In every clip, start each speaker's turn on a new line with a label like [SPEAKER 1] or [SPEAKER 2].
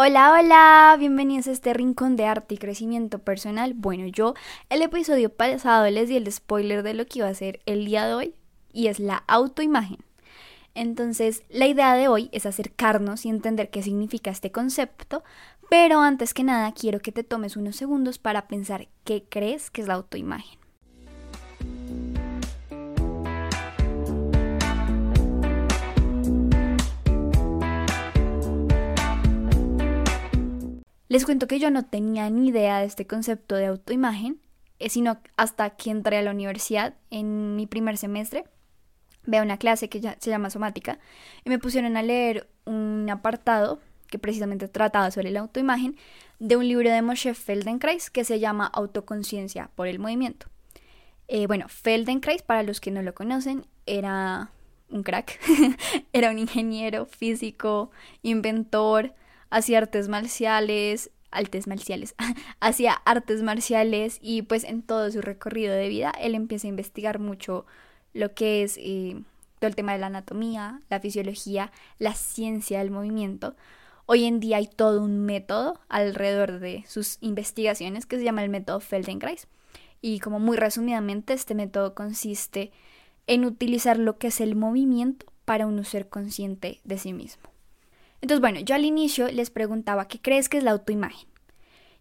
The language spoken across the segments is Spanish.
[SPEAKER 1] Hola, hola, bienvenidos a este rincón de arte y crecimiento personal. Bueno, yo el episodio pasado les di el spoiler de lo que iba a ser el día de hoy y es la autoimagen. Entonces, la idea de hoy es acercarnos y entender qué significa este concepto, pero antes que nada quiero que te tomes unos segundos para pensar qué crees que es la autoimagen. Les cuento que yo no tenía ni idea de este concepto de autoimagen, eh, sino hasta que entré a la universidad en mi primer semestre, veo una clase que se llama somática, y me pusieron a leer un apartado que precisamente trataba sobre la autoimagen de un libro de Moshe Feldenkrais que se llama Autoconciencia por el movimiento. Eh, bueno, Feldenkrais, para los que no lo conocen, era un crack, era un ingeniero físico, inventor, hacía artes marciales, artes marciales, hacía artes marciales y pues en todo su recorrido de vida él empieza a investigar mucho lo que es eh, todo el tema de la anatomía, la fisiología, la ciencia del movimiento. Hoy en día hay todo un método alrededor de sus investigaciones que se llama el método Feldenkrais. Y como muy resumidamente, este método consiste en utilizar lo que es el movimiento para uno ser consciente de sí mismo. Entonces, bueno, yo al inicio les preguntaba qué crees que es la autoimagen.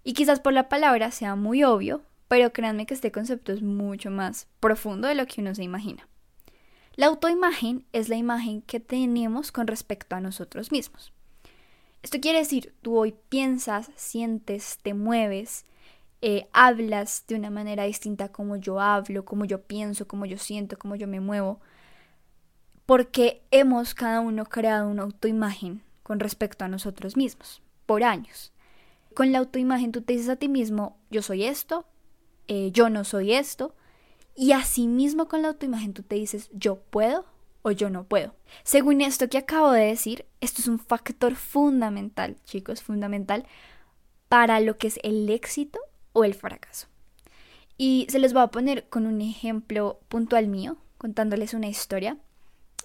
[SPEAKER 1] Y quizás por la palabra sea muy obvio, pero créanme que este concepto es mucho más profundo de lo que uno se imagina. La autoimagen es la imagen que tenemos con respecto a nosotros mismos. Esto quiere decir, tú hoy piensas, sientes, te mueves, eh, hablas de una manera distinta como yo hablo, como yo pienso, como yo siento, como yo me muevo, porque hemos cada uno creado una autoimagen con respecto a nosotros mismos, por años. Con la autoimagen tú te dices a ti mismo, yo soy esto, eh, yo no soy esto, y asimismo con la autoimagen tú te dices, yo puedo o yo no puedo. Según esto que acabo de decir, esto es un factor fundamental, chicos, fundamental para lo que es el éxito o el fracaso. Y se les va a poner con un ejemplo puntual mío, contándoles una historia.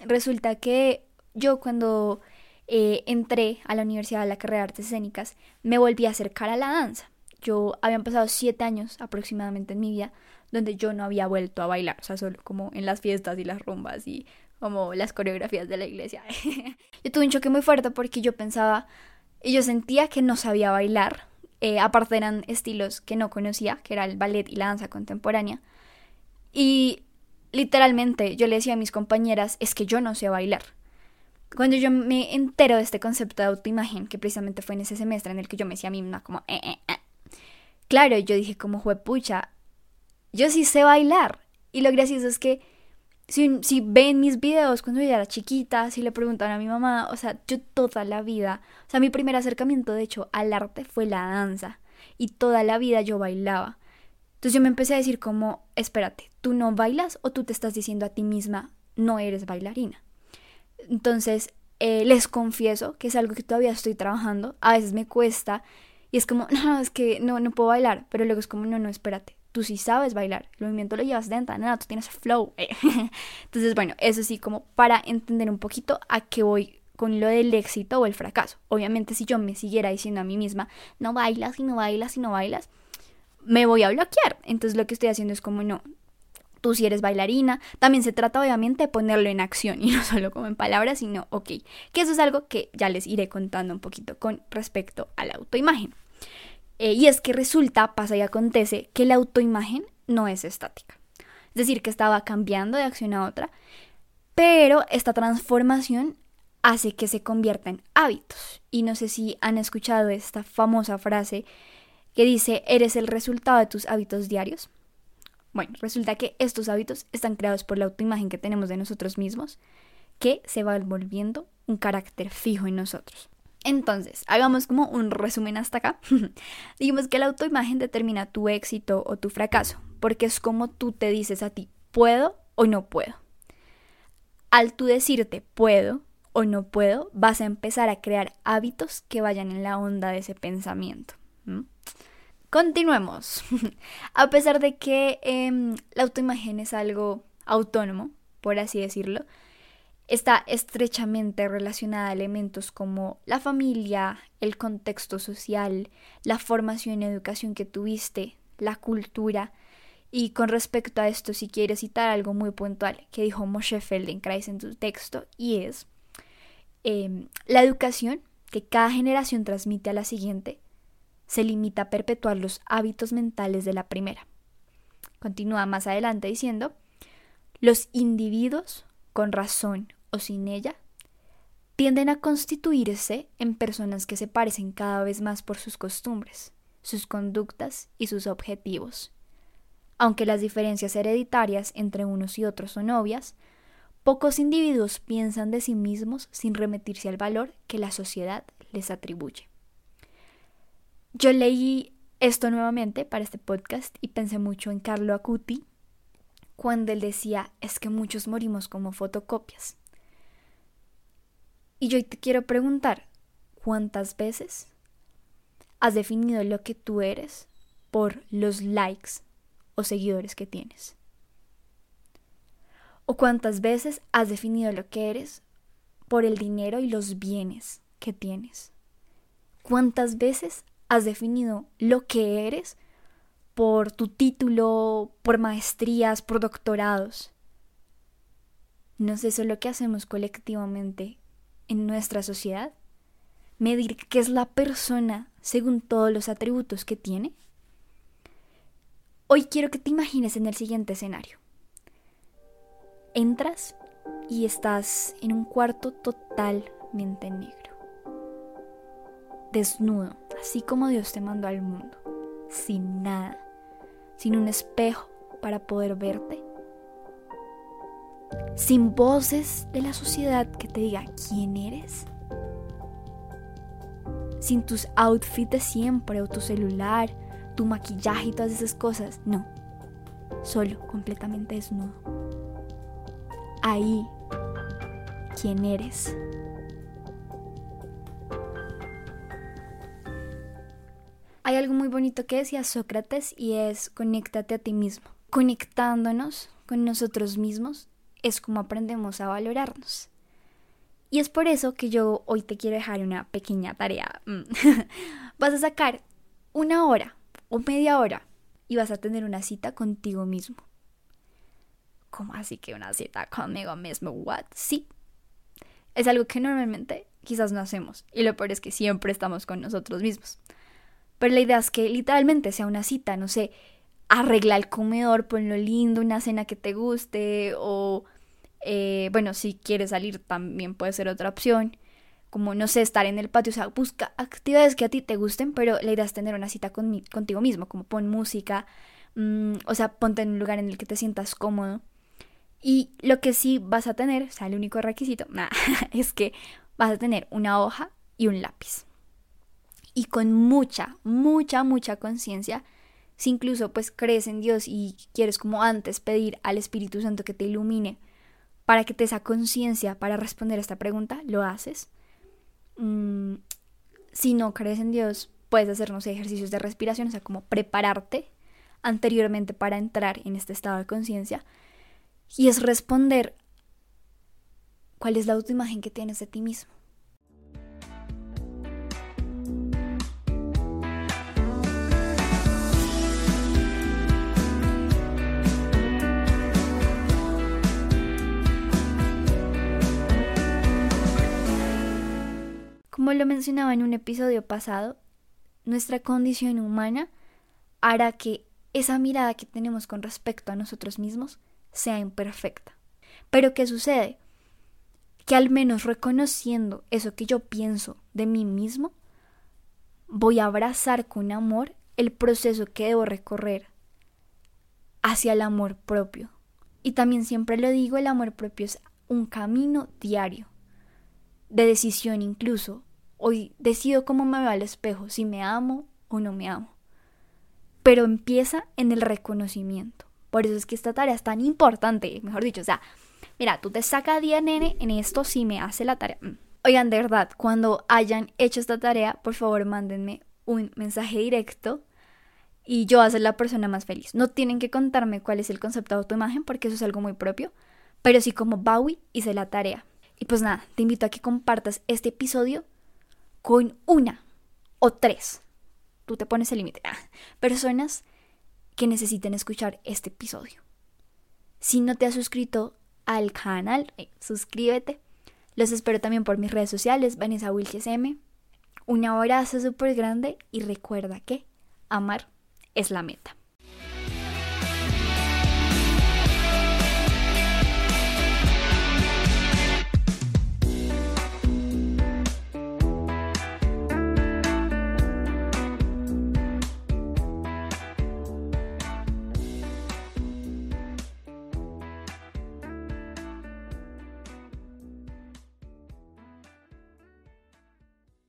[SPEAKER 1] Resulta que yo cuando eh, entré a la universidad de la carrera de artes escénicas, me volví a acercar a la danza. Yo habían pasado siete años aproximadamente en mi vida donde yo no había vuelto a bailar, o sea, solo como en las fiestas y las rumbas y como las coreografías de la iglesia. yo tuve un choque muy fuerte porque yo pensaba y yo sentía que no sabía bailar. Eh, aparte eran estilos que no conocía, que era el ballet y la danza contemporánea. Y literalmente yo le decía a mis compañeras, es que yo no sé bailar. Cuando yo me entero de este concepto de autoimagen, que precisamente fue en ese semestre en el que yo me decía a mí misma como, eh, eh, eh. claro, yo dije como, juepucha, yo sí sé bailar. Y lo gracioso es que si, si ven mis videos cuando yo era chiquita, si le preguntan a mi mamá, o sea, yo toda la vida, o sea, mi primer acercamiento de hecho al arte fue la danza. Y toda la vida yo bailaba. Entonces yo me empecé a decir como, espérate, ¿tú no bailas o tú te estás diciendo a ti misma, no eres bailarina? Entonces, eh, les confieso que es algo que todavía estoy trabajando. A veces me cuesta y es como, no, es que no, no puedo bailar. Pero luego es como, no, no, espérate. Tú sí sabes bailar. El movimiento lo llevas dentro, nada, tú tienes flow. Entonces, bueno, eso sí, como para entender un poquito a qué voy con lo del éxito o el fracaso. Obviamente, si yo me siguiera diciendo a mí misma, no bailas y no bailas y no bailas, me voy a bloquear. Entonces, lo que estoy haciendo es como, no, tú si eres bailarina. También se trata obviamente de ponerlo en acción y no solo como en palabras, sino, ok, que eso es algo que ya les iré contando un poquito con respecto a la autoimagen. Eh, y es que resulta, pasa y acontece, que la autoimagen no es estática. Es decir, que estaba cambiando de acción a otra, pero esta transformación hace que se convierta en hábitos. Y no sé si han escuchado esta famosa frase que dice, eres el resultado de tus hábitos diarios. Bueno, resulta que estos hábitos están creados por la autoimagen que tenemos de nosotros mismos, que se va volviendo un carácter fijo en nosotros. Entonces, hagamos como un resumen hasta acá. Dijimos que la autoimagen determina tu éxito o tu fracaso, porque es como tú te dices a ti, puedo o no puedo. Al tú decirte puedo o no puedo, vas a empezar a crear hábitos que vayan en la onda de ese pensamiento. Continuemos. a pesar de que em, la autoimagen es algo autónomo, por así decirlo, está estrechamente relacionada a elementos como la familia, el contexto social, la formación y educación que tuviste, la cultura. Y con respecto a esto, si quieres citar algo muy puntual que dijo Moshe Feldenkrais en su texto, y es em, la educación que cada generación transmite a la siguiente se limita a perpetuar los hábitos mentales de la primera. Continúa más adelante diciendo, los individuos, con razón o sin ella, tienden a constituirse en personas que se parecen cada vez más por sus costumbres, sus conductas y sus objetivos. Aunque las diferencias hereditarias entre unos y otros son obvias, pocos individuos piensan de sí mismos sin remitirse al valor que la sociedad les atribuye. Yo leí esto nuevamente para este podcast y pensé mucho en Carlo Acuti cuando él decía es que muchos morimos como fotocopias. Y yo te quiero preguntar, ¿cuántas veces has definido lo que tú eres por los likes o seguidores que tienes? ¿O cuántas veces has definido lo que eres por el dinero y los bienes que tienes? ¿Cuántas veces has definido lo que eres por tu título, por maestrías, por doctorados. ¿No es eso lo que hacemos colectivamente en nuestra sociedad? ¿Medir qué es la persona según todos los atributos que tiene? Hoy quiero que te imagines en el siguiente escenario. Entras y estás en un cuarto totalmente negro desnudo, así como Dios te mandó al mundo, sin nada, sin un espejo para poder verte, sin voces de la sociedad que te diga quién eres, sin tus outfits de siempre o tu celular, tu maquillaje y todas esas cosas, no, solo, completamente desnudo. Ahí, quién eres. Hay algo muy bonito que decía Sócrates y es conéctate a ti mismo. Conectándonos con nosotros mismos es como aprendemos a valorarnos. Y es por eso que yo hoy te quiero dejar una pequeña tarea. Mm. vas a sacar una hora o media hora y vas a tener una cita contigo mismo. ¿Cómo así que una cita conmigo mismo? ¿What? Sí. Es algo que normalmente quizás no hacemos. Y lo peor es que siempre estamos con nosotros mismos. Pero la idea es que literalmente sea una cita, no sé, arregla el comedor, ponlo lindo, una cena que te guste o, eh, bueno, si quieres salir también puede ser otra opción. Como, no sé, estar en el patio, o sea, busca actividades que a ti te gusten, pero la idea es tener una cita contigo mismo, como pon música, mm, o sea, ponte en un lugar en el que te sientas cómodo. Y lo que sí vas a tener, o sea, el único requisito, es que vas a tener una hoja y un lápiz y con mucha, mucha, mucha conciencia, si incluso pues crees en Dios y quieres como antes pedir al Espíritu Santo que te ilumine para que te esa conciencia para responder a esta pregunta, lo haces. Mm, si no crees en Dios, puedes hacernos ejercicios de respiración, o sea, como prepararte anteriormente para entrar en este estado de conciencia. Y es responder cuál es la autoimagen que tienes de ti mismo. Como lo mencionaba en un episodio pasado, nuestra condición humana hará que esa mirada que tenemos con respecto a nosotros mismos sea imperfecta. Pero ¿qué sucede? Que al menos reconociendo eso que yo pienso de mí mismo, voy a abrazar con amor el proceso que debo recorrer hacia el amor propio. Y también siempre lo digo, el amor propio es un camino diario, de decisión incluso, Hoy decido cómo me veo al espejo, si me amo o no me amo. Pero empieza en el reconocimiento. Por eso es que esta tarea es tan importante, mejor dicho, o sea, mira, tú te sacas día, nene, en esto si me hace la tarea. Mm. Oigan, de verdad, cuando hayan hecho esta tarea, por favor, mándenme un mensaje directo y yo voy a ser la persona más feliz. No tienen que contarme cuál es el concepto de autoimagen porque eso es algo muy propio, pero sí como Bowie hice la tarea. Y pues nada, te invito a que compartas este episodio con una o tres. Tú te pones el límite. Ah, personas que necesiten escuchar este episodio. Si no te has suscrito al canal, eh, suscríbete. Los espero también por mis redes sociales, Vanessa Wilches M. Un abrazo súper grande y recuerda que amar es la meta.